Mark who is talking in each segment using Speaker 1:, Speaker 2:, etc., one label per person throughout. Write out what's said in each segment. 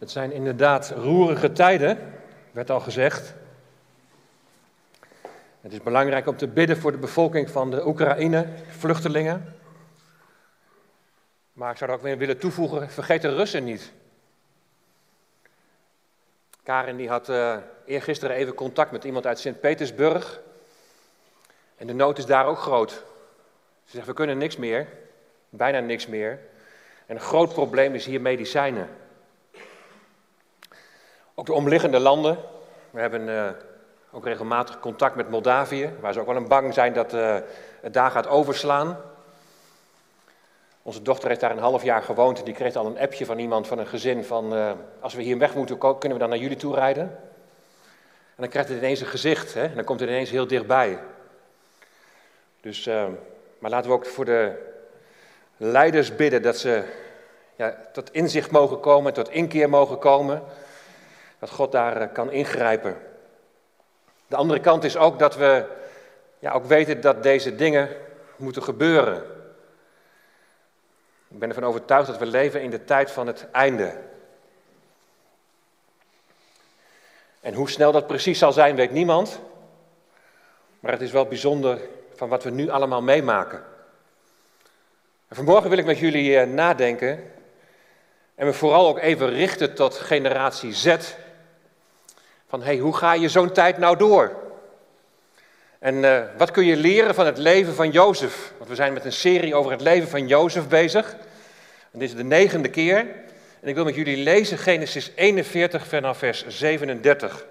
Speaker 1: Het zijn inderdaad roerige tijden, werd al gezegd. Het is belangrijk om te bidden voor de bevolking van de Oekraïne, vluchtelingen. Maar ik zou er ook weer willen toevoegen, vergeet de Russen niet. Karin die had uh, eergisteren even contact met iemand uit Sint-Petersburg. En de nood is daar ook groot. Ze zegt, we kunnen niks meer, bijna niks meer. En een groot probleem is hier medicijnen. Ook de omliggende landen. We hebben uh, ook regelmatig contact met Moldavië, waar ze ook wel een bang zijn dat uh, het daar gaat overslaan. Onze dochter heeft daar een half jaar gewoond en die kreeg al een appje van iemand van een gezin van uh, als we hier weg moeten, kunnen we dan naar jullie toe rijden? En dan krijgt het ineens een gezicht hè? en dan komt het ineens heel dichtbij. Dus, maar laten we ook voor de leiders bidden dat ze ja, tot inzicht mogen komen, tot inkeer mogen komen, dat God daar uh, kan ingrijpen. De andere kant is ook dat we ja, ook weten dat deze dingen moeten gebeuren. Ik ben ervan overtuigd dat we leven in de tijd van het einde. En hoe snel dat precies zal zijn, weet niemand. Maar het is wel bijzonder van wat we nu allemaal meemaken. En vanmorgen wil ik met jullie eh, nadenken en me vooral ook even richten tot generatie Z. Van hey, hoe ga je zo'n tijd nou door? En uh, wat kun je leren van het leven van Jozef? Want we zijn met een serie over het leven van Jozef bezig. En dit is de negende keer. En ik wil met jullie lezen Genesis 41 vanaf vers 37.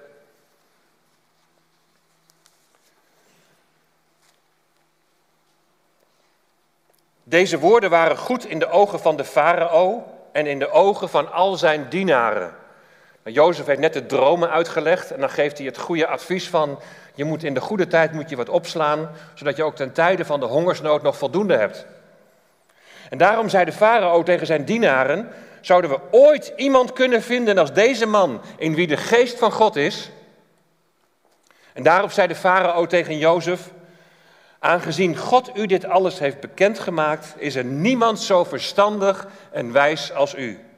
Speaker 1: Deze woorden waren goed in de ogen van de farao en in de ogen van al zijn dienaren. Jozef heeft net de dromen uitgelegd en dan geeft hij het goede advies van je moet in de goede tijd moet je wat opslaan, zodat je ook ten tijde van de hongersnood nog voldoende hebt. En daarom zei de farao tegen zijn dienaren, zouden we ooit iemand kunnen vinden als deze man in wie de geest van God is? En daarop zei de farao tegen Jozef, aangezien God u dit alles heeft bekendgemaakt, is er niemand zo verstandig en wijs als u.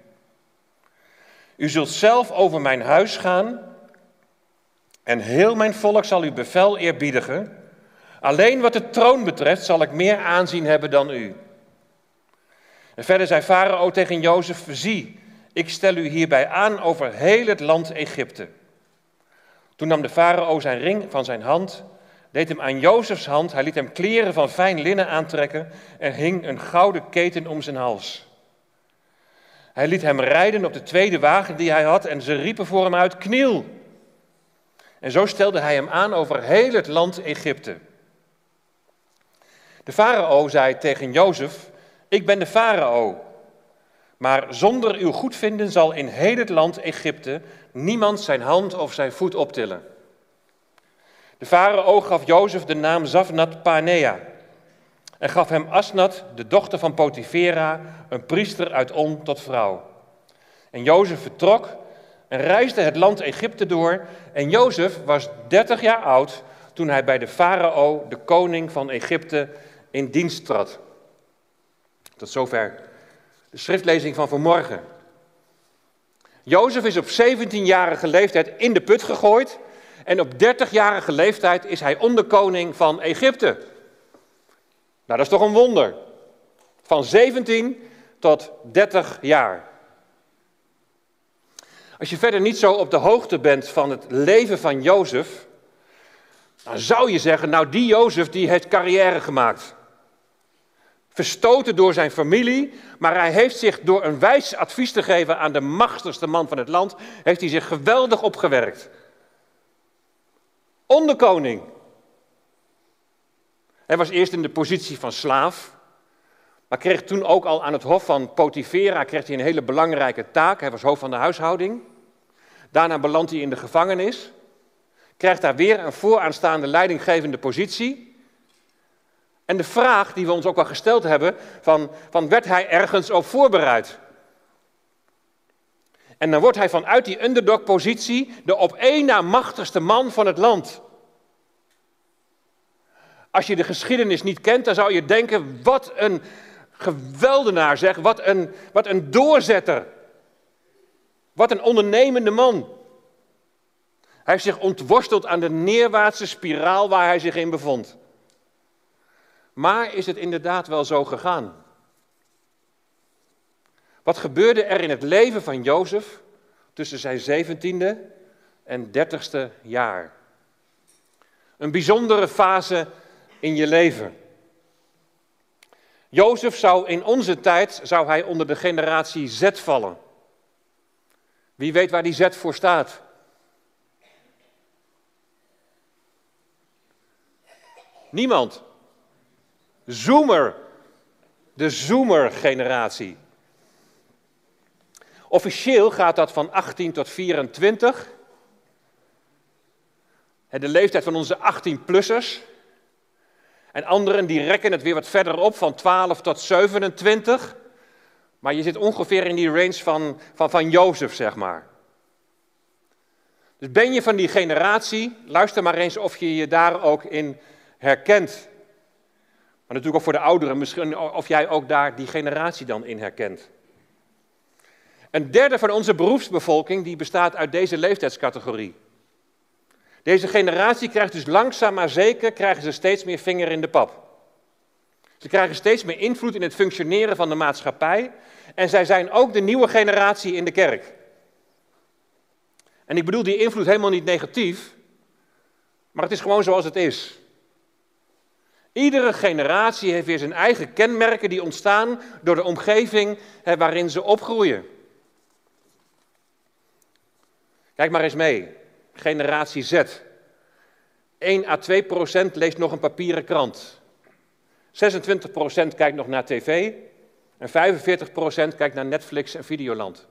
Speaker 1: U zult zelf over mijn huis gaan en heel mijn volk zal uw bevel eerbiedigen. Alleen wat de troon betreft zal ik meer aanzien hebben dan u. En verder zei Farao tegen Jozef: Zie, ik stel u hierbij aan over heel het land Egypte. Toen nam de farao zijn ring van zijn hand, deed hem aan Jozefs hand, hij liet hem kleren van fijn linnen aantrekken en hing een gouden keten om zijn hals. Hij liet hem rijden op de tweede wagen die hij had en ze riepen voor hem uit: Kniel! En zo stelde hij hem aan over heel het land Egypte. De farao zei tegen Jozef: Ik ben de farao. Maar zonder uw goedvinden zal in heel het land Egypte niemand zijn hand of zijn voet optillen. De farao gaf Jozef de naam Zafnat Panea en gaf hem Asnat, de dochter van Potifera, een priester uit On, tot vrouw. En Jozef vertrok en reisde het land Egypte door. En Jozef was 30 jaar oud toen hij bij de farao, de koning van Egypte, in dienst trad. Tot zover de schriftlezing van vanmorgen. Jozef is op 17-jarige leeftijd in de put gegooid. En op 30-jarige leeftijd is hij onderkoning van Egypte. Nou, dat is toch een wonder. Van 17 tot 30 jaar. Als je verder niet zo op de hoogte bent van het leven van Jozef, dan zou je zeggen, nou die Jozef die heeft carrière gemaakt. Verstoten door zijn familie, maar hij heeft zich door een wijs advies te geven aan de machtigste man van het land, heeft hij zich geweldig opgewerkt. Onderkoning. Hij was eerst in de positie van slaaf, maar kreeg toen ook al aan het hof van Potifera kreeg hij een hele belangrijke taak. Hij was hoofd van de huishouding. Daarna belandt hij in de gevangenis, krijgt daar weer een vooraanstaande leidinggevende positie. En de vraag die we ons ook al gesteld hebben, van, van werd hij ergens op voorbereid? En dan wordt hij vanuit die underdog-positie de op één na machtigste man van het land. Als je de geschiedenis niet kent, dan zou je denken, wat een geweldenaar zeg, wat een, wat een doorzetter. Wat een ondernemende man. Hij heeft zich ontworsteld aan de neerwaartse spiraal waar hij zich in bevond. Maar is het inderdaad wel zo gegaan? Wat gebeurde er in het leven van Jozef tussen zijn zeventiende en dertigste jaar? Een bijzondere fase in je leven. Jozef zou in onze tijd zou hij onder de generatie Z vallen. Wie weet waar die Z voor staat? Niemand. Zoomer. De Zoomer-generatie. Officieel gaat dat van 18 tot 24. De leeftijd van onze 18-plussers. En anderen die rekken het weer wat verder op, van 12 tot 27. Maar je zit ongeveer in die range van, van, van Jozef, zeg maar. Dus ben je van die generatie, luister maar eens of je je daar ook in herkent. Maar natuurlijk ook voor de ouderen, misschien of jij ook daar die generatie dan in herkent. Een derde van onze beroepsbevolking die bestaat uit deze leeftijdscategorie. Deze generatie krijgt dus langzaam maar zeker krijgen ze steeds meer vinger in de pap. Ze krijgen steeds meer invloed in het functioneren van de maatschappij en zij zijn ook de nieuwe generatie in de kerk. En ik bedoel die invloed helemaal niet negatief, maar het is gewoon zoals het is. Iedere generatie heeft weer zijn eigen kenmerken die ontstaan door de omgeving waarin ze opgroeien. Kijk maar eens mee. Generatie Z. 1 à 2 procent leest nog een papieren krant. 26 procent kijkt nog naar tv. En 45 procent kijkt naar Netflix en Videoland.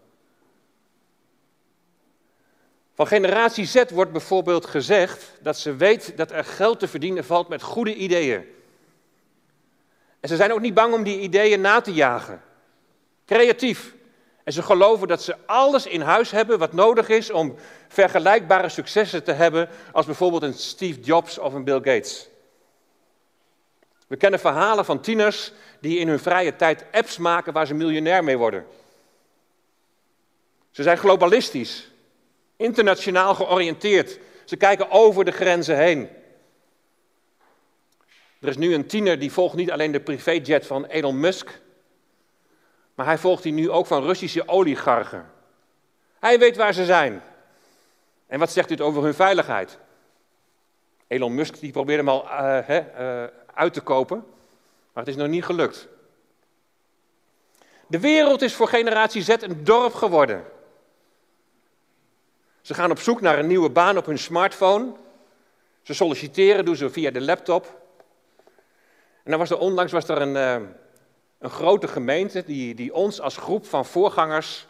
Speaker 1: Van generatie Z wordt bijvoorbeeld gezegd dat ze weet dat er geld te verdienen valt met goede ideeën. En ze zijn ook niet bang om die ideeën na te jagen. Creatief. En ze geloven dat ze alles in huis hebben wat nodig is om vergelijkbare successen te hebben als bijvoorbeeld een Steve Jobs of een Bill Gates. We kennen verhalen van tieners die in hun vrije tijd apps maken waar ze miljonair mee worden. Ze zijn globalistisch, internationaal georiënteerd. Ze kijken over de grenzen heen. Er is nu een tiener die volgt niet alleen de privéjet van Elon Musk, maar hij volgt die nu ook van Russische oligarchen. Hij weet waar ze zijn. En wat zegt dit over hun veiligheid? Elon Musk die probeerde hem al uh, uh, uit te kopen, maar het is nog niet gelukt. De wereld is voor generatie Z een dorp geworden. Ze gaan op zoek naar een nieuwe baan op hun smartphone. Ze solliciteren, doen ze via de laptop. En dan was er onlangs was er een, uh, een grote gemeente die, die ons als groep van voorgangers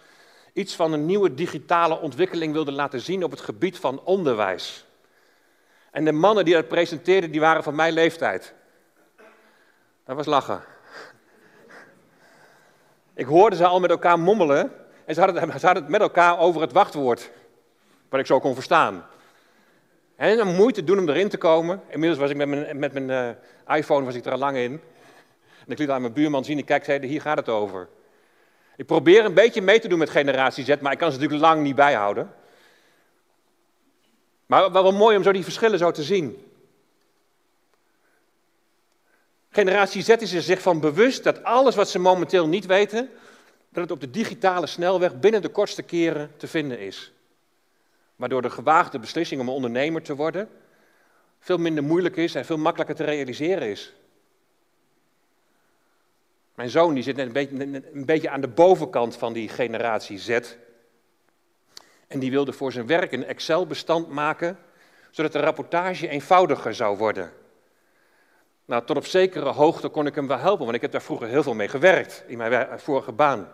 Speaker 1: iets van een nieuwe digitale ontwikkeling wilde laten zien op het gebied van onderwijs. En de mannen die dat presenteerden, die waren van mijn leeftijd. Dat was lachen. Ik hoorde ze al met elkaar mommelen en ze hadden, ze hadden het met elkaar over het wachtwoord, wat ik zo kon verstaan. En dan moeite doen om erin te komen. Inmiddels was ik met mijn, met mijn uh, iPhone was ik er al lang in. En ik liet aan mijn buurman zien, die kijkt, zei, hier gaat het over. Ik probeer een beetje mee te doen met generatie Z, maar ik kan ze natuurlijk lang niet bijhouden. Maar wel mooi om zo die verschillen zo te zien. Generatie Z is er zich van bewust dat alles wat ze momenteel niet weten, dat het op de digitale snelweg binnen de kortste keren te vinden is. Waardoor de gewaagde beslissing om een ondernemer te worden veel minder moeilijk is en veel makkelijker te realiseren is. Mijn zoon die zit net een beetje, een beetje aan de bovenkant van die generatie Z. En die wilde voor zijn werk een Excel-bestand maken, zodat de rapportage eenvoudiger zou worden. Nou, tot op zekere hoogte kon ik hem wel helpen, want ik heb daar vroeger heel veel mee gewerkt in mijn vorige baan.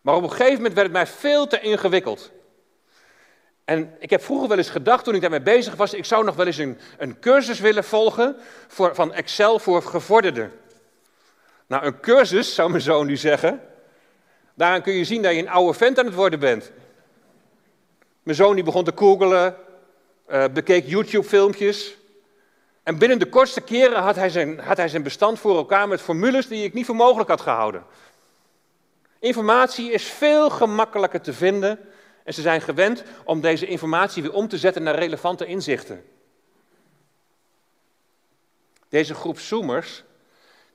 Speaker 1: Maar op een gegeven moment werd het mij veel te ingewikkeld. En ik heb vroeger wel eens gedacht, toen ik daarmee bezig was, ik zou nog wel eens een, een cursus willen volgen voor, van Excel voor gevorderden. Nou, een cursus, zou mijn zoon nu zeggen, daaraan kun je zien dat je een oude vent aan het worden bent. Mijn zoon die begon te googelen, uh, bekeek YouTube-filmpjes. En binnen de kortste keren had hij, zijn, had hij zijn bestand voor elkaar met formules die ik niet voor mogelijk had gehouden. Informatie is veel gemakkelijker te vinden en ze zijn gewend om deze informatie weer om te zetten naar relevante inzichten. Deze groep zoomers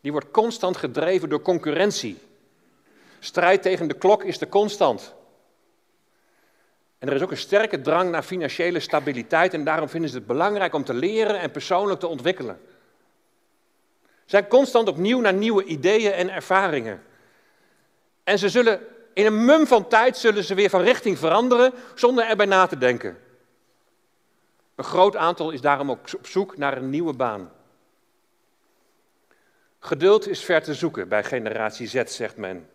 Speaker 1: die wordt constant gedreven door concurrentie. Strijd tegen de klok is de constant. En er is ook een sterke drang naar financiële stabiliteit en daarom vinden ze het belangrijk om te leren en persoonlijk te ontwikkelen. Ze zijn constant opnieuw naar nieuwe ideeën en ervaringen. En ze zullen in een mum van tijd zullen ze weer van richting veranderen zonder erbij na te denken. Een groot aantal is daarom ook op zoek naar een nieuwe baan. Geduld is ver te zoeken bij generatie Z, zegt men.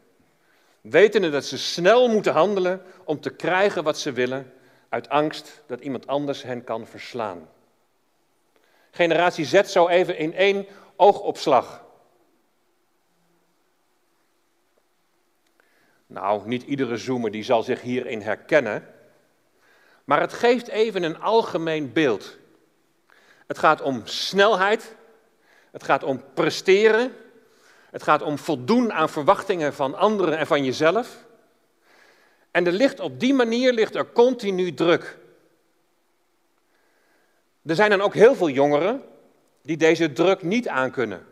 Speaker 1: Wetende dat ze snel moeten handelen om te krijgen wat ze willen, uit angst dat iemand anders hen kan verslaan. Generatie Z zo even in één oogopslag. Nou, niet iedere zoomer die zal zich hierin herkennen, maar het geeft even een algemeen beeld. Het gaat om snelheid, het gaat om presteren. Het gaat om voldoen aan verwachtingen van anderen en van jezelf. En er ligt op die manier ligt er continu druk. Er zijn dan ook heel veel jongeren die deze druk niet aankunnen.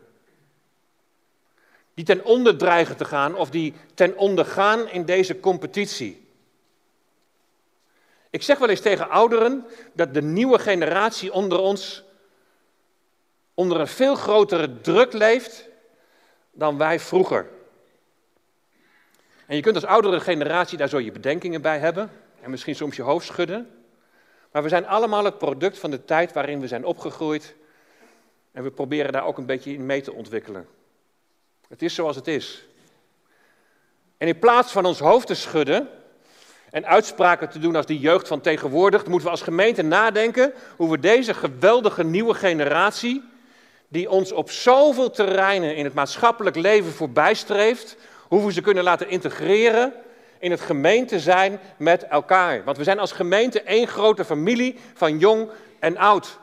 Speaker 1: Die ten onder dreigen te gaan of die ten onder gaan in deze competitie. Ik zeg wel eens tegen ouderen dat de nieuwe generatie onder ons onder een veel grotere druk leeft dan wij vroeger. En je kunt als oudere generatie daar zo je bedenkingen bij hebben en misschien soms je hoofd schudden. Maar we zijn allemaal het product van de tijd waarin we zijn opgegroeid en we proberen daar ook een beetje in mee te ontwikkelen. Het is zoals het is. En in plaats van ons hoofd te schudden en uitspraken te doen als die jeugd van tegenwoordig, moeten we als gemeente nadenken hoe we deze geweldige nieuwe generatie die ons op zoveel terreinen in het maatschappelijk leven voorbijstreeft, hoe we ze kunnen laten integreren in het gemeente zijn met elkaar. Want we zijn als gemeente één grote familie van jong en oud.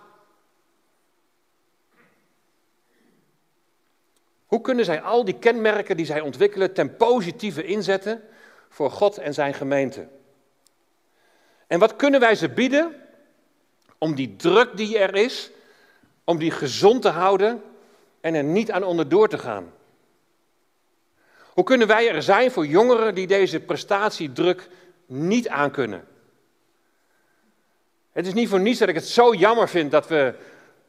Speaker 1: Hoe kunnen zij al die kenmerken die zij ontwikkelen ten positieve inzetten voor God en zijn gemeente? En wat kunnen wij ze bieden om die druk die er is, om die gezond te houden en er niet aan onderdoor te gaan? Hoe kunnen wij er zijn voor jongeren die deze prestatiedruk niet aankunnen? Het is niet voor niets dat ik het zo jammer vind dat we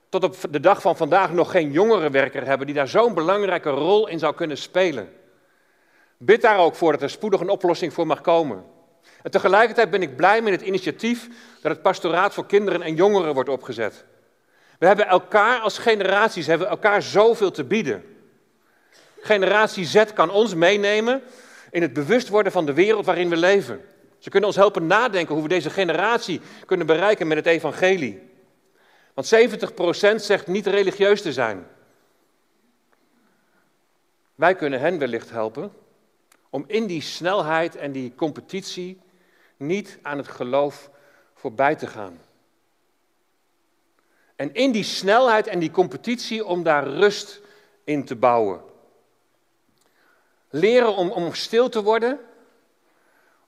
Speaker 1: tot op de dag van vandaag nog geen jongerenwerker hebben die daar zo'n belangrijke rol in zou kunnen spelen. Bid daar ook voor dat er spoedig een oplossing voor mag komen. En tegelijkertijd ben ik blij met het initiatief dat het pastoraat voor kinderen en jongeren wordt opgezet. We hebben elkaar als generaties, hebben elkaar zoveel te bieden. Generatie Z kan ons meenemen in het bewust worden van de wereld waarin we leven. Ze kunnen ons helpen nadenken hoe we deze generatie kunnen bereiken met het evangelie. Want 70% zegt niet religieus te zijn. Wij kunnen hen wellicht helpen om in die snelheid en die competitie niet aan het geloof voorbij te gaan. En in die snelheid en die competitie om daar rust in te bouwen. Leren om, om stil te worden,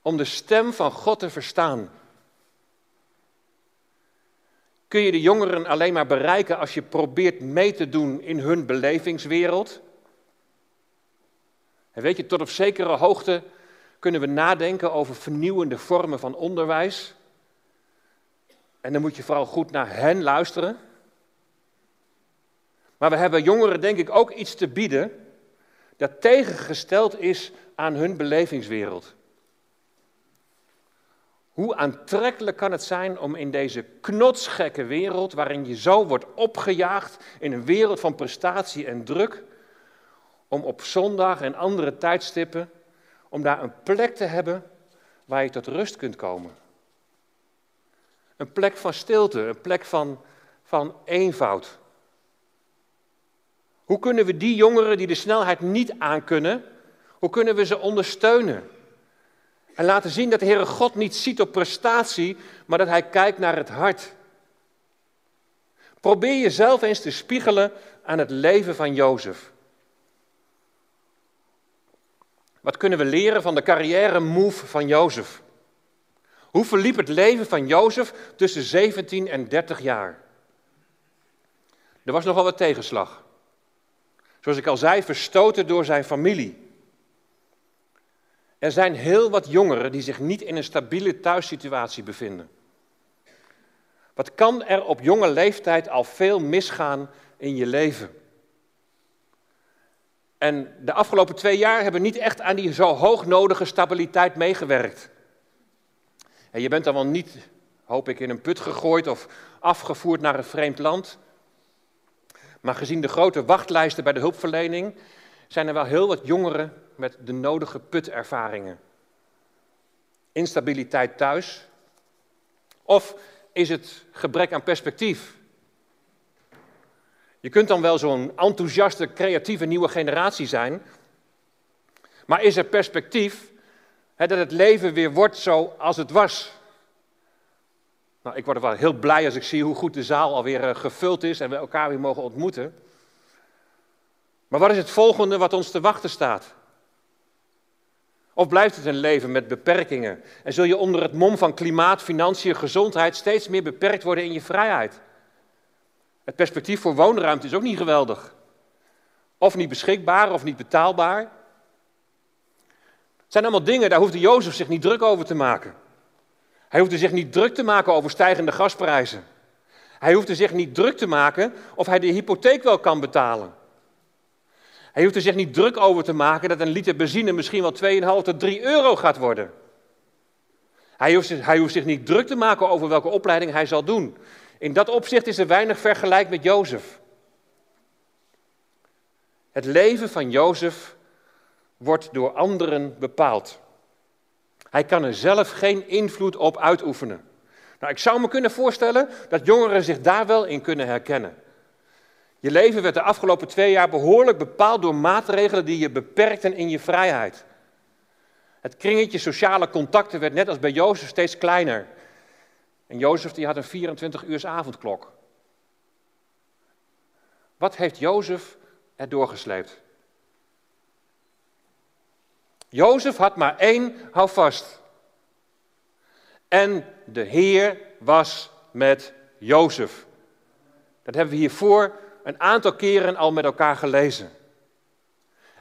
Speaker 1: om de stem van God te verstaan. Kun je de jongeren alleen maar bereiken als je probeert mee te doen in hun belevingswereld? En weet je, tot op zekere hoogte kunnen we nadenken over vernieuwende vormen van onderwijs. En dan moet je vooral goed naar hen luisteren. Maar we hebben jongeren denk ik ook iets te bieden dat tegengesteld is aan hun belevingswereld. Hoe aantrekkelijk kan het zijn om in deze knotsgekke wereld, waarin je zo wordt opgejaagd in een wereld van prestatie en druk, om op zondag en andere tijdstippen, om daar een plek te hebben waar je tot rust kunt komen. Een plek van stilte, een plek van, van eenvoud. Hoe kunnen we die jongeren die de snelheid niet aankunnen, hoe kunnen we ze ondersteunen? En laten zien dat de Heere God niet ziet op prestatie, maar dat Hij kijkt naar het hart. Probeer jezelf eens te spiegelen aan het leven van Jozef. Wat kunnen we leren van de carrière move van Jozef? Hoe verliep het leven van Jozef tussen 17 en 30 jaar? Er was nogal wat tegenslag. Zoals ik al zei, verstoten door zijn familie. Er zijn heel wat jongeren die zich niet in een stabiele thuissituatie bevinden. Wat kan er op jonge leeftijd al veel misgaan in je leven? En de afgelopen twee jaar hebben niet echt aan die zo hoog nodige stabiliteit meegewerkt. En je bent dan wel niet, hoop ik, in een put gegooid of afgevoerd naar een vreemd land. Maar gezien de grote wachtlijsten bij de hulpverlening zijn er wel heel wat jongeren met de nodige putervaringen. Instabiliteit thuis? Of is het gebrek aan perspectief? Je kunt dan wel zo'n enthousiaste, creatieve nieuwe generatie zijn, maar is er perspectief dat het leven weer wordt zoals het was? Nou, ik word wel heel blij als ik zie hoe goed de zaal alweer eh, gevuld is en we elkaar weer mogen ontmoeten. Maar wat is het volgende wat ons te wachten staat? Of blijft het een leven met beperkingen? En zul je onder het mom van klimaat, financiën, gezondheid steeds meer beperkt worden in je vrijheid? Het perspectief voor woonruimte is ook niet geweldig. Of niet beschikbaar of niet betaalbaar. Het zijn allemaal dingen, daar hoefde Jozef zich niet druk over te maken. Hij hoefde zich niet druk te maken over stijgende gasprijzen. Hij hoefde zich niet druk te maken of hij de hypotheek wel kan betalen. Hij hoeft er zich niet druk over te maken dat een liter benzine misschien wel 2,5 tot 3 euro gaat worden. Hij hoeft, zich, hij hoeft zich niet druk te maken over welke opleiding hij zal doen. In dat opzicht is er weinig vergelijk met Jozef. Het leven van Jozef wordt door anderen bepaald. Hij kan er zelf geen invloed op uitoefenen. Nou, ik zou me kunnen voorstellen dat jongeren zich daar wel in kunnen herkennen. Je leven werd de afgelopen twee jaar behoorlijk bepaald door maatregelen die je beperkten in je vrijheid. Het kringetje sociale contacten werd net als bij Jozef steeds kleiner. En Jozef die had een 24 uurs avondklok. Wat heeft Jozef er doorgesleept? Jozef had maar één houvast. En de Heer was met Jozef. Dat hebben we hiervoor een aantal keren al met elkaar gelezen.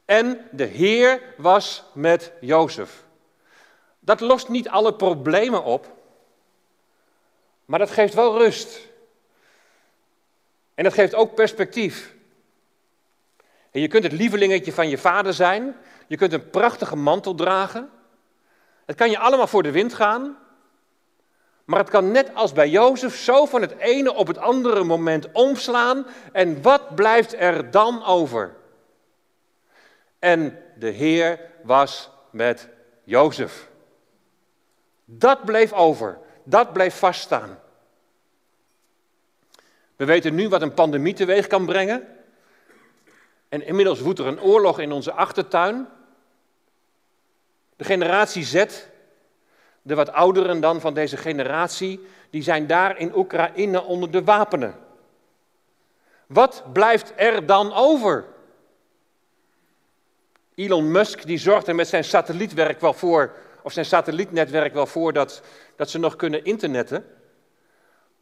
Speaker 1: En de Heer was met Jozef. Dat lost niet alle problemen op, maar dat geeft wel rust. En dat geeft ook perspectief. En je kunt het lievelingetje van je vader zijn, je kunt een prachtige mantel dragen. Het kan je allemaal voor de wind gaan, maar het kan net als bij Jozef zo van het ene op het andere moment omslaan. En wat blijft er dan over? En de Heer was met Jozef. Dat bleef over. Dat bleef vaststaan. We weten nu wat een pandemie teweeg kan brengen. En inmiddels woedt er een oorlog in onze achtertuin. De generatie Z de wat ouderen dan van deze generatie, die zijn daar in Oekraïne onder de wapenen. Wat blijft er dan over? Elon Musk die zorgt er met zijn satellietwerk wel voor, of zijn satellietnetwerk wel voor dat, dat ze nog kunnen internetten.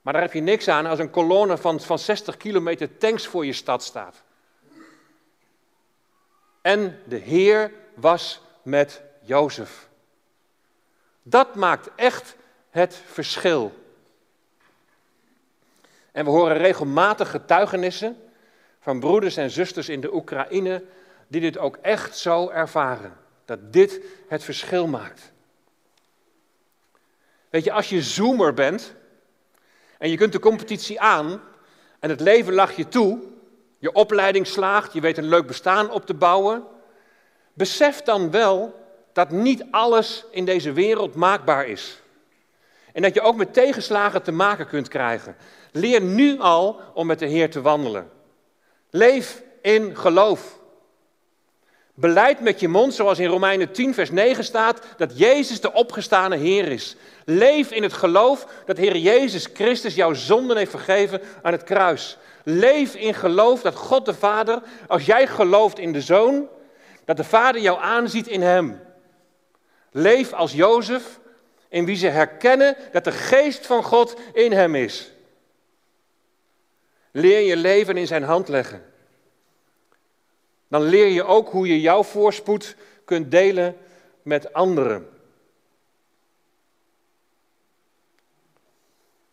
Speaker 1: Maar daar heb je niks aan als een kolonne van, van 60 kilometer tanks voor je stad staat. En de Heer was met Jozef. Dat maakt echt het verschil. En we horen regelmatig getuigenissen van broeders en zusters in de Oekraïne die dit ook echt zo ervaren. Dat dit het verschil maakt. Weet je, als je zoomer bent en je kunt de competitie aan en het leven lag je toe, je opleiding slaagt, je weet een leuk bestaan op te bouwen, besef dan wel dat niet alles in deze wereld maakbaar is. En dat je ook met tegenslagen te maken kunt krijgen. Leer nu al om met de Heer te wandelen. Leef in geloof. Beleid met je mond, zoals in Romeinen 10, vers 9 staat, dat Jezus de opgestane Heer is. Leef in het geloof dat Heer Jezus Christus jouw zonden heeft vergeven aan het kruis. Leef in geloof dat God de Vader, als jij gelooft in de Zoon, Dat de Vader jou aanziet in hem. Leef als Jozef, in wie ze herkennen dat de geest van God in hem is. Leer je leven in zijn hand leggen. Dan leer je ook hoe je jouw voorspoed kunt delen met anderen.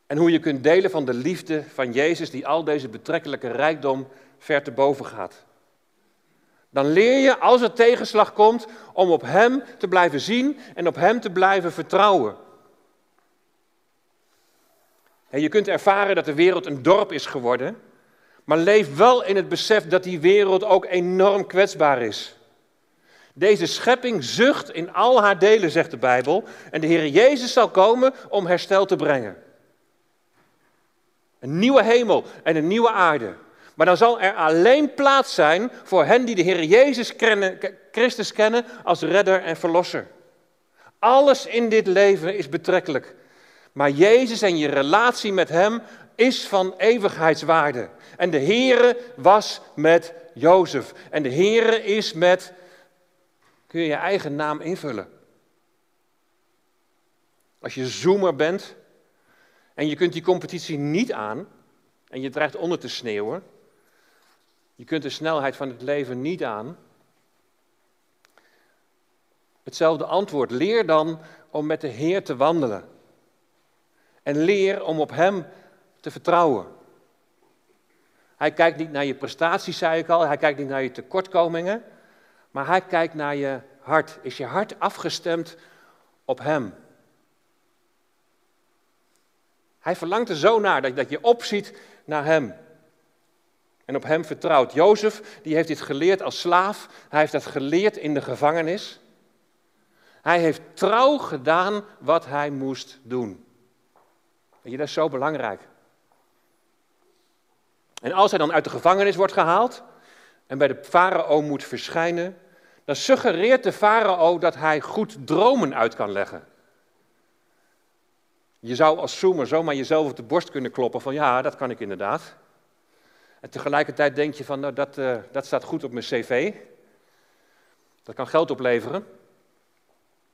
Speaker 1: En hoe je kunt delen van de liefde van Jezus die al deze betrekkelijke rijkdom ver te boven gaat. Dan leer je, als er tegenslag komt, om op Hem te blijven zien en op Hem te blijven vertrouwen. En je kunt ervaren dat de wereld een dorp is geworden, maar leef wel in het besef dat die wereld ook enorm kwetsbaar is. Deze schepping zucht in al haar delen, zegt de Bijbel, en de Heer Jezus zal komen om herstel te brengen. Een nieuwe hemel en een nieuwe aarde. Maar dan zal er alleen plaats zijn voor hen die de Heer Jezus Christus kennen als redder en verlosser. Alles in dit leven is betrekkelijk. Maar Jezus en je relatie met Hem is van eeuwigheidswaarde. En de Heere was met Jozef. En de Heere is met, kun je je eigen naam invullen. Als je zoomer bent en je kunt die competitie niet aan en je dreigt onder te sneeuwen, je kunt de snelheid van het leven niet aan. Hetzelfde antwoord. Leer dan om met de Heer te wandelen. En leer om op Hem te vertrouwen. Hij kijkt niet naar je prestaties, zei ik al. Hij kijkt niet naar je tekortkomingen. Maar hij kijkt naar je hart. Is je hart afgestemd op Hem? Hij verlangt er zo naar dat, je opziet naar Hem en op hem vertrouwt. Jozef, die heeft dit geleerd als slaaf. Hij heeft dat geleerd in de gevangenis. Hij heeft trouw gedaan wat hij moest doen. Weet je, dat is zo belangrijk. En als hij dan uit de gevangenis wordt gehaald en bij de farao moet verschijnen, dan suggereert de farao dat hij goed dromen uit kan leggen. Je zou als zoemer zomaar jezelf op de borst kunnen kloppen van ja, dat kan ik inderdaad. En tegelijkertijd denk je van, nou dat, uh, dat staat goed op mijn cv. Dat kan geld opleveren.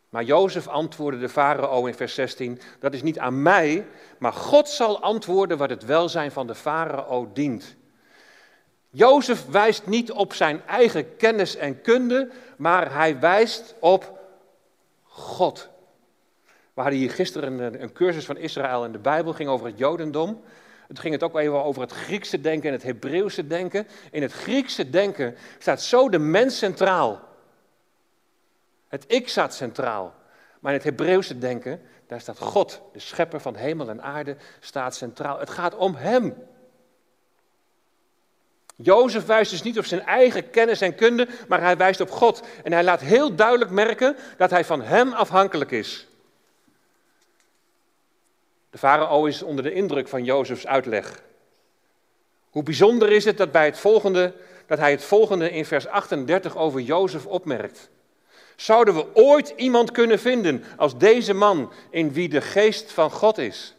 Speaker 1: Maar Jozef antwoordde de farao in vers 16, dat is niet aan mij, maar God zal antwoorden wat het welzijn van de farao dient. Jozef wijst niet op zijn eigen kennis en kunde, maar hij wijst op God. We hadden hier gisteren een, een cursus van Israël in de Bijbel, ging over het Jodendom. Het ging het ook even over het Griekse denken en het Hebreeuwse denken. In het Griekse denken staat zo de mens centraal. Het ik staat centraal. Maar in het Hebreeuwse denken, daar staat God, de schepper van hemel en aarde, staat centraal. Het gaat om Hem. Jozef wijst dus niet op zijn eigen kennis en kunde, maar hij wijst op God. En hij laat heel duidelijk merken dat hij van Hem afhankelijk is. De farao is onder de indruk van Jozefs uitleg. Hoe bijzonder is het dat, bij het volgende, dat hij het volgende in vers 38 over Jozef opmerkt. Zouden we ooit iemand kunnen vinden als deze man in wie de geest van God is?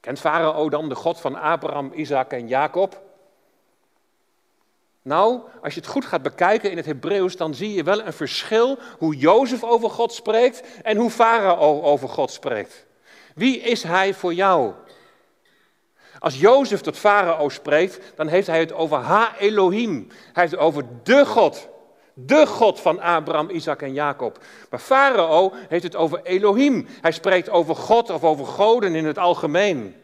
Speaker 1: Kent Farao dan de God van Abraham, Isaac en Jacob? Nou, als je het goed gaat bekijken in het Hebreeuws, dan zie je wel een verschil hoe Jozef over God spreekt en hoe Farao over God spreekt. Wie is hij voor jou? Als Jozef tot Farao spreekt, dan heeft hij het over Ha Elohim. Hij heeft het over de God. De God van Abraham, Isaac en Jacob. Maar Farao heeft het over Elohim. Hij spreekt over God of over goden in het algemeen.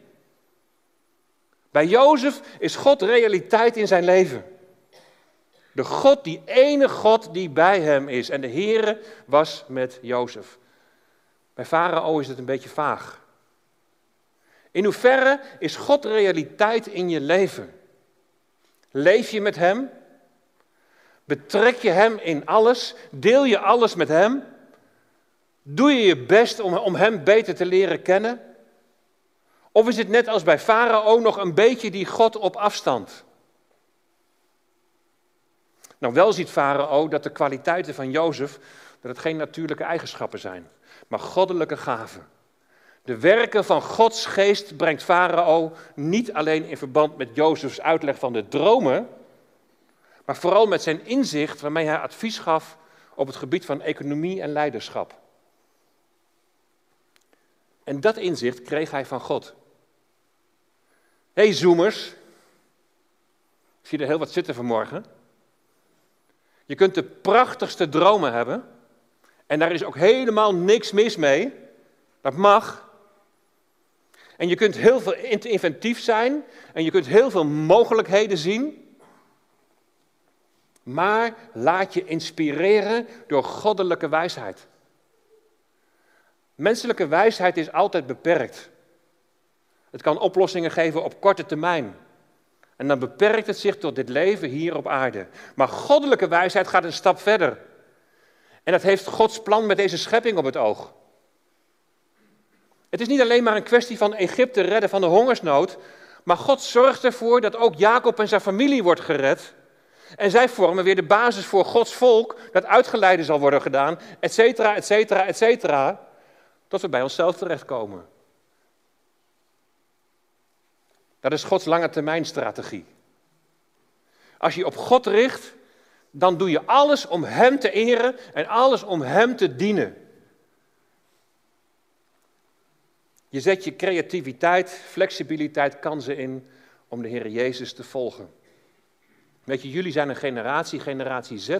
Speaker 1: Bij Jozef is God realiteit in zijn leven. De God, die ene God die bij hem is. En de Heere was met Jozef. Bij Farao is het een beetje vaag. In hoeverre is God realiteit in je leven? Leef je met Hem? Betrek je Hem in alles? Deel je alles met Hem? Doe je je best om, om Hem beter te leren kennen? Of is het net als bij Farao nog een beetje die God op afstand? Nou, wel ziet Farao dat de kwaliteiten van Jozef, dat het geen natuurlijke eigenschappen zijn, maar goddelijke gaven. De werken van Gods geest brengt Farao niet alleen in verband met Jozefs uitleg van de dromen, Maar vooral met zijn inzicht waarmee hij advies gaf op het gebied van economie en leiderschap. En dat inzicht kreeg hij van God. Hé hey, zoomers, ik zie er heel wat zitten vanmorgen. Je kunt de prachtigste dromen hebben en daar is ook helemaal niks mis mee. Dat mag. En je kunt heel veel inventief zijn en je kunt heel veel mogelijkheden zien. Maar laat je inspireren door goddelijke wijsheid. Menselijke wijsheid is altijd beperkt. Het kan oplossingen geven op korte termijn. En dan beperkt het zich tot dit leven hier op aarde. Maar goddelijke wijsheid gaat een stap verder. En dat heeft Gods plan met deze schepping op het oog. Het is niet alleen maar een kwestie van Egypte redden van de hongersnood, maar God zorgt ervoor dat ook Jacob en zijn familie wordt gered. En zij vormen weer de basis voor Gods volk dat uitgeleide zal worden gedaan, et cetera, et cetera, et cetera, tot we bij onszelf terechtkomen. Dat is Gods lange termijn strategie. Als je op God richt, dan doe je alles om Hem te eren en alles om Hem te dienen. Je zet je creativiteit, flexibiliteit, kansen in om de Heer Jezus te volgen. Weet je, jullie zijn een generatie, generatie Z,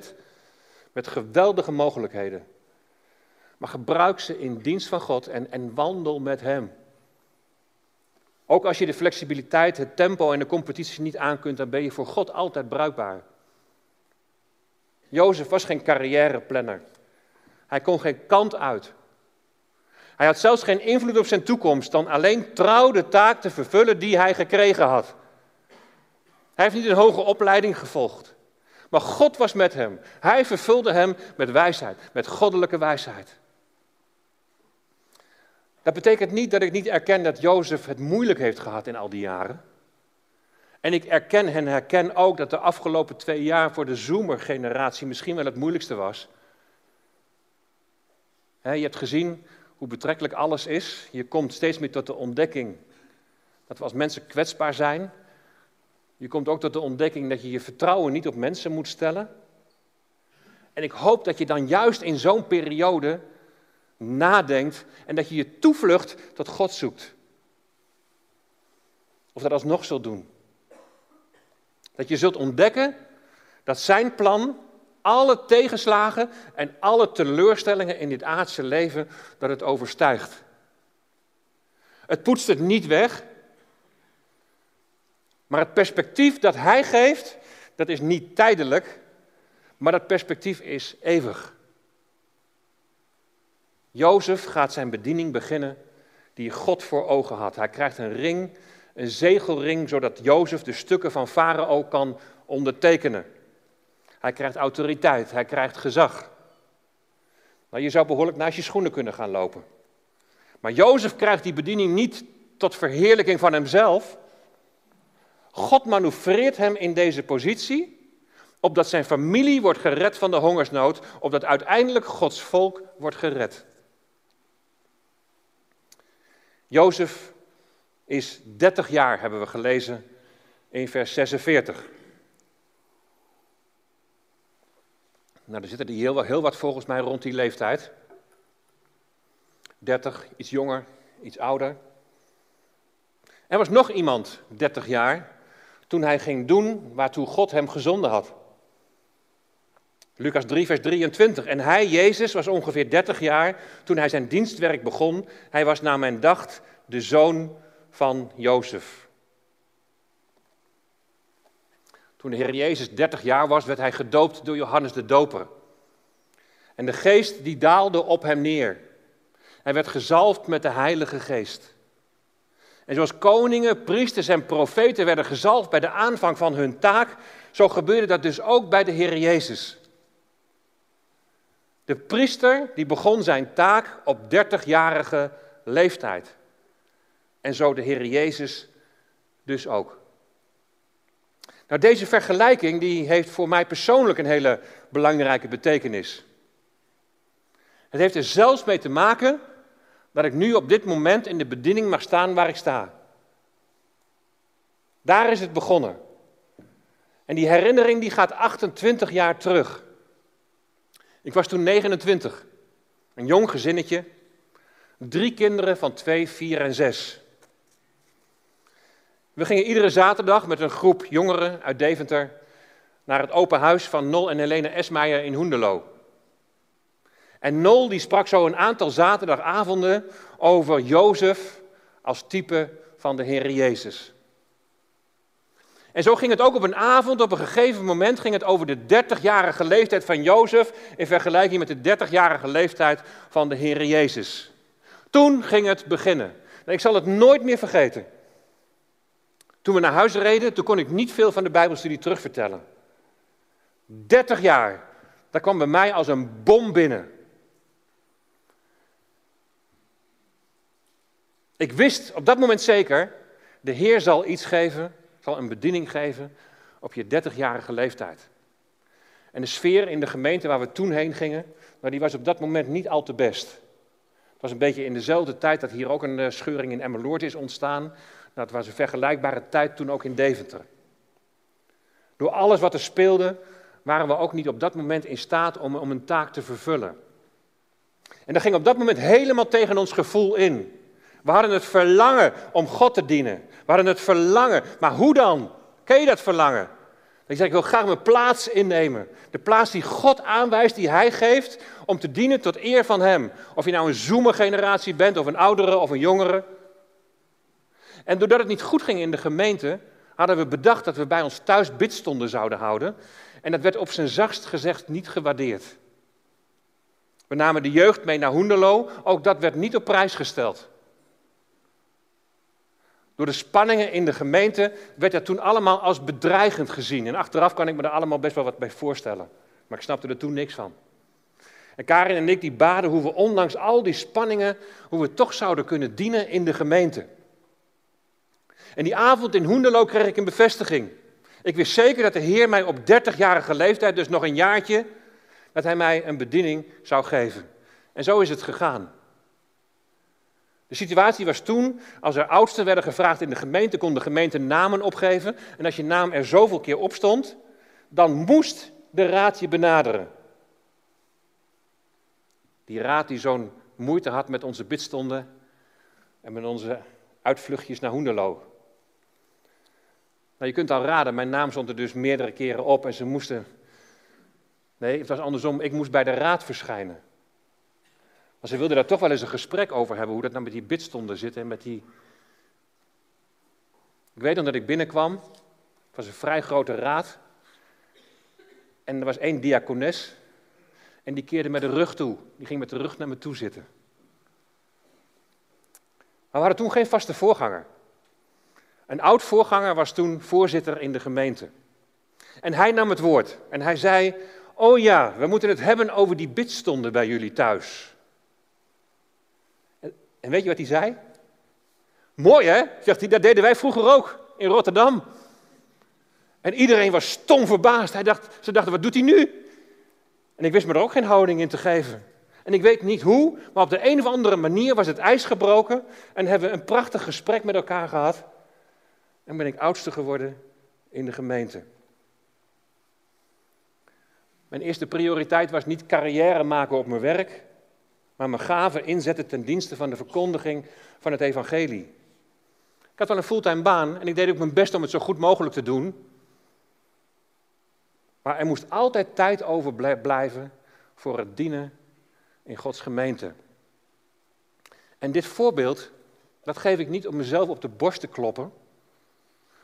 Speaker 1: met geweldige mogelijkheden. Maar gebruik ze in dienst van God en, en wandel met Hem. Ook als je de flexibiliteit, het tempo en de competitie niet aankunt, dan ben je voor God altijd bruikbaar. Jozef was geen carrièreplanner. Hij kon geen kant uit. Hij had zelfs geen invloed op zijn toekomst dan alleen trouw de taak te vervullen die hij gekregen had. Hij heeft niet een hoge opleiding gevolgd. Maar God was met hem. Hij vervulde hem met wijsheid, met goddelijke wijsheid. Dat betekent niet dat ik niet erken dat Jozef het moeilijk heeft gehad in al die jaren. En ik erken en herken ook dat de afgelopen twee jaar voor de Zoomer-generatie misschien wel het moeilijkste was. je hebt gezien hoe betrekkelijk alles is. Je komt steeds meer tot de ontdekking dat we als mensen kwetsbaar zijn. Je komt ook tot de ontdekking dat je je vertrouwen niet op mensen moet stellen. En ik hoop dat je dan juist in zo'n periode nadenkt en dat je je toevlucht tot God zoekt. Of dat alsnog zult doen. Dat je zult ontdekken dat zijn plan alle tegenslagen en alle teleurstellingen in dit aardse leven, dat het overstijgt. Het poetst het niet weg, maar het perspectief dat hij geeft, dat is niet tijdelijk, maar dat perspectief is eeuwig. Jozef gaat zijn bediening beginnen die God voor ogen had. Hij krijgt een ring, een zegelring, zodat Jozef de stukken van Farao kan ondertekenen. Hij krijgt autoriteit, hij krijgt gezag. Nou, je zou behoorlijk naast je schoenen kunnen gaan lopen. Maar Jozef krijgt die bediening niet tot verheerlijking van hemzelf. God manoeuvreert hem in deze positie, opdat zijn familie wordt gered van de hongersnood, opdat uiteindelijk Gods volk wordt gered. Jozef is 30 jaar, hebben we gelezen in vers 46. Nou, er zitten er heel, heel wat volgens mij rond die leeftijd. 30, iets jonger, iets ouder. Er was nog iemand, 30 jaar, toen hij ging doen waartoe God hem gezonden had. Lucas 3, vers 23. En hij, Jezus, was ongeveer 30 jaar toen hij zijn dienstwerk begon. Hij was naar men dacht de zoon van Jozef. Toen de Heer Jezus 30 jaar was, werd hij gedoopt door Johannes de Doper. En de geest die daalde op hem neer. Hij werd gezalfd met de Heilige Geest. En zoals koningen, priesters en profeten werden gezalfd bij de aanvang van hun taak, zo gebeurde dat dus ook bij de Heer Jezus. De priester die begon zijn taak op 30-jarige leeftijd. En zo de Heer Jezus dus ook. Nou, deze vergelijking die heeft voor mij persoonlijk een hele belangrijke betekenis. Het heeft er zelfs mee te maken dat ik nu op dit moment in de bediening mag staan waar ik sta. Daar is het begonnen. En die herinnering die gaat 28 jaar terug. Ik was toen 29, een jong gezinnetje, drie kinderen van 2, 4 en 6. We gingen iedere zaterdag met een groep jongeren uit Deventer naar het open huis van Nol en Helene Esmeijer in Hoendelo. En Nol die sprak zo een aantal zaterdagavonden over Jozef als type van de Heer Jezus. En zo ging het ook op een avond, op een gegeven moment ging het over de 30-jarige leeftijd van Jozef in vergelijking met de 30-jarige leeftijd van de Heer Jezus. Toen ging het beginnen. Ik zal het nooit meer vergeten. Toen we naar huis reden, toen kon ik niet veel van de Bijbelstudie terugvertellen. 30 jaar, dat kwam bij mij als een bom binnen. Ik wist op dat moment zeker, de Heer zal iets geven, zal een bediening geven op je 30-jarige leeftijd. En de sfeer in de gemeente waar we toen heen gingen, nou, die was op dat moment niet al te best. Het was een beetje in dezelfde tijd dat hier ook een eh, scheuring in Emmeloord is ontstaan. Nou, het was een vergelijkbare tijd toen ook in Deventer. Door alles wat er speelde, waren we ook niet op dat moment in staat om, om een taak te vervullen. En dat ging op dat moment helemaal tegen ons gevoel in. We hadden het verlangen om God te dienen. We hadden het verlangen. Maar hoe dan? Ken je dat verlangen? Ik zeg, ik wil graag mijn plaats innemen. De plaats die God aanwijst, die Hij geeft, om te dienen tot eer van Hem. Of je nou een zoemergeneratie bent, of een oudere, of een jongere. En doordat het niet goed ging in de gemeente, hadden we bedacht dat we bij ons thuis bidstonden zouden houden. En dat werd op zijn zachtst gezegd niet gewaardeerd. We namen de jeugd mee naar Hoenderlo, ook dat werd niet op prijs gesteld. Door de spanningen in de gemeente werd dat toen allemaal als bedreigend gezien. En achteraf kan ik me daar allemaal best wel wat bij voorstellen. Maar ik snapte er toen niks van. En Karin en ik die baden hoe we ondanks al die spanningen, hoe we toch zouden kunnen dienen in de gemeente. En die avond in Hoenderlo kreeg ik een bevestiging. Ik wist zeker dat de Heer mij op 30-jarige leeftijd, dus nog een jaartje, dat Hij mij een bediening zou geven. En zo is het gegaan. De situatie was toen, als er oudsten werden gevraagd in de gemeente, kon de gemeente namen opgeven. En als je naam er zoveel keer op stond, dan moest de raad je benaderen. Die raad die zo'n moeite had met onze bidstonden en met onze uitvluchtjes naar Hoenderlo. Nou, je kunt al raden, mijn naam stond er dus meerdere keren op en ze moesten. Nee, het was andersom, ik moest bij de raad verschijnen. Maar ze wilden daar toch wel eens een gesprek over hebben, hoe dat nou met die bidstonden zit en met die... Ik weet nog dat ik binnenkwam, het was een vrij grote raad. En er was één diakones en die keerde met de rug toe. Die ging met de rug naar me toe zitten. Maar we hadden toen geen vaste voorganger. Een oud voorganger was toen voorzitter in de gemeente. En hij nam het woord en hij zei: Oh ja, we moeten het hebben over die bidstonden bij jullie thuis. En weet je wat hij zei? Mooi hè, zegt hij, dat deden wij vroeger ook in Rotterdam. En iedereen was stom verbaasd. Hij dacht, ze dachten, wat doet hij nu? En ik wist me er ook geen houding in te geven. En ik weet niet hoe, maar op de een of andere manier was het ijs gebroken en hebben we een prachtig gesprek met elkaar gehad. En ben ik oudste geworden in de gemeente. Mijn eerste prioriteit was niet carrière maken op mijn werk, maar mijn gaven inzetten ten dienste van de verkondiging van het evangelie. Ik had wel een fulltime baan en ik deed ook mijn best om het zo goed mogelijk te doen. Maar er moest altijd tijd overblijven voor het dienen in Gods gemeente. En dit voorbeeld, dat geef ik niet om mezelf op de borst te kloppen,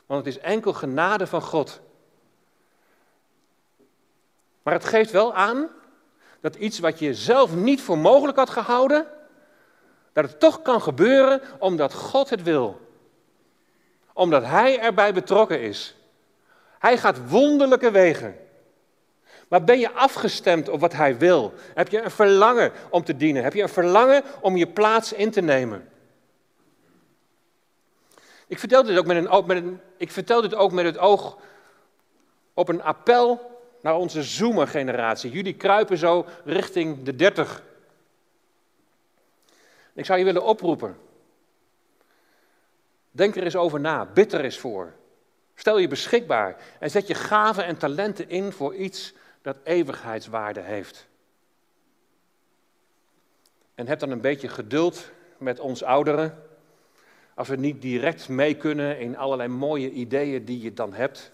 Speaker 1: want het is enkel genade van God. Maar het geeft wel aan dat iets wat je zelf niet voor mogelijk had gehouden, dat het toch kan gebeuren omdat God het wil. Omdat Hij erbij betrokken is. Hij gaat wonderlijke wegen. Maar ben je afgestemd op wat Hij wil? Heb je een verlangen om te dienen? Heb je een verlangen om je plaats in te nemen? Ik vertel dit ook met, een, met ik vertel dit ook met het oog op een appel naar onze Zoomer-generatie. Jullie kruipen zo richting de 30. Ik zou je willen oproepen. Denk er eens over na. Bid er eens voor. Stel je beschikbaar en zet je gaven en talenten in voor iets dat eeuwigheidswaarde heeft. En heb dan een beetje geduld met ons ouderen. Als we niet direct mee kunnen in allerlei mooie ideeën die je dan hebt.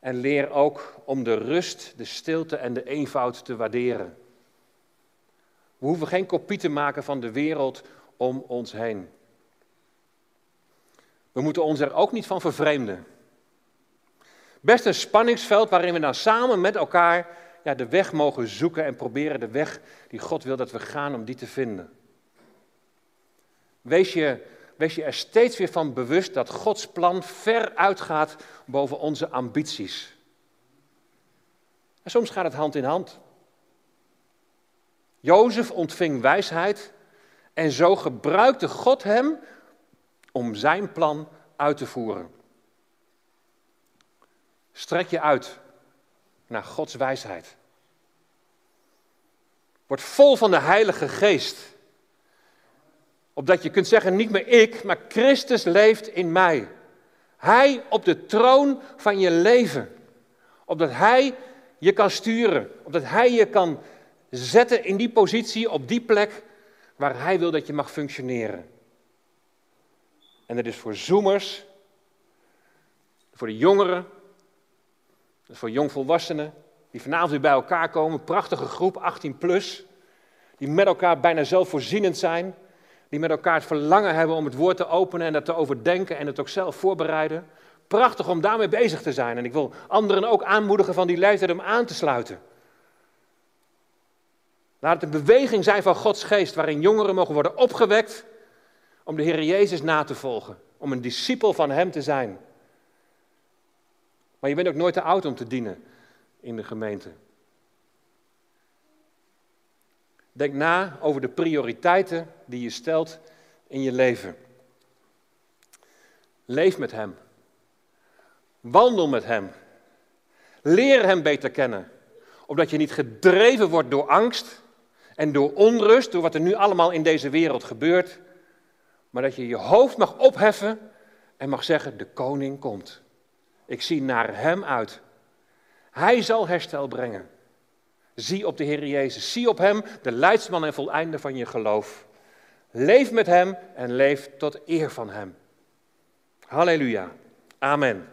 Speaker 1: En leer ook om de rust, de stilte en de eenvoud te waarderen. We hoeven geen kopie te maken van de wereld om ons heen. We moeten ons er ook niet van vervreemden. Best een spanningsveld waarin we dan samen met elkaar ja, de weg mogen zoeken en proberen de weg die God wil dat we gaan om die te vinden. Wees je, wees je er steeds weer van bewust dat Gods plan ver uitgaat boven onze ambities. En soms gaat het hand in hand. Jozef ontving wijsheid en zo gebruikte God hem om zijn plan uit te voeren. Strek je uit naar Gods wijsheid. Word vol van de Heilige Geest. Opdat je kunt zeggen, niet meer ik, maar Christus leeft in mij. Hij op de troon van je leven. Opdat Hij je kan sturen. Opdat Hij je kan zetten in die positie, op die plek waar Hij wil dat je mag functioneren. En dat is voor zoomers, voor de jongeren, voor jongvolwassenen, die vanavond weer bij elkaar komen. Prachtige groep, 18 plus. Die met elkaar bijna zelfvoorzienend zijn. Die met elkaar het verlangen hebben om het woord te openen en dat te overdenken en het ook zelf voorbereiden. Prachtig om daarmee bezig te zijn. En ik wil anderen ook aanmoedigen van die leeftijd om aan te sluiten. Laat het een beweging zijn van Gods geest, waarin jongeren mogen worden opgewekt om de Heer Jezus na te volgen. Om een discipel van Hem te zijn. Maar je bent ook nooit te oud om te dienen in de gemeente. Denk na over de prioriteiten die je stelt in je leven. Leef met Hem. Wandel met Hem. Leer Hem beter kennen. Opdat je niet gedreven wordt door angst en door onrust, door wat er nu allemaal in deze wereld gebeurt. Maar dat je je hoofd mag opheffen en mag zeggen, de koning komt. Ik zie naar Hem uit. Hij zal herstel brengen. Zie op de Heer Jezus. Zie op Hem, de leidsman en voleinde van je geloof. Leef met Hem en leef tot eer van Hem. Halleluja. Amen.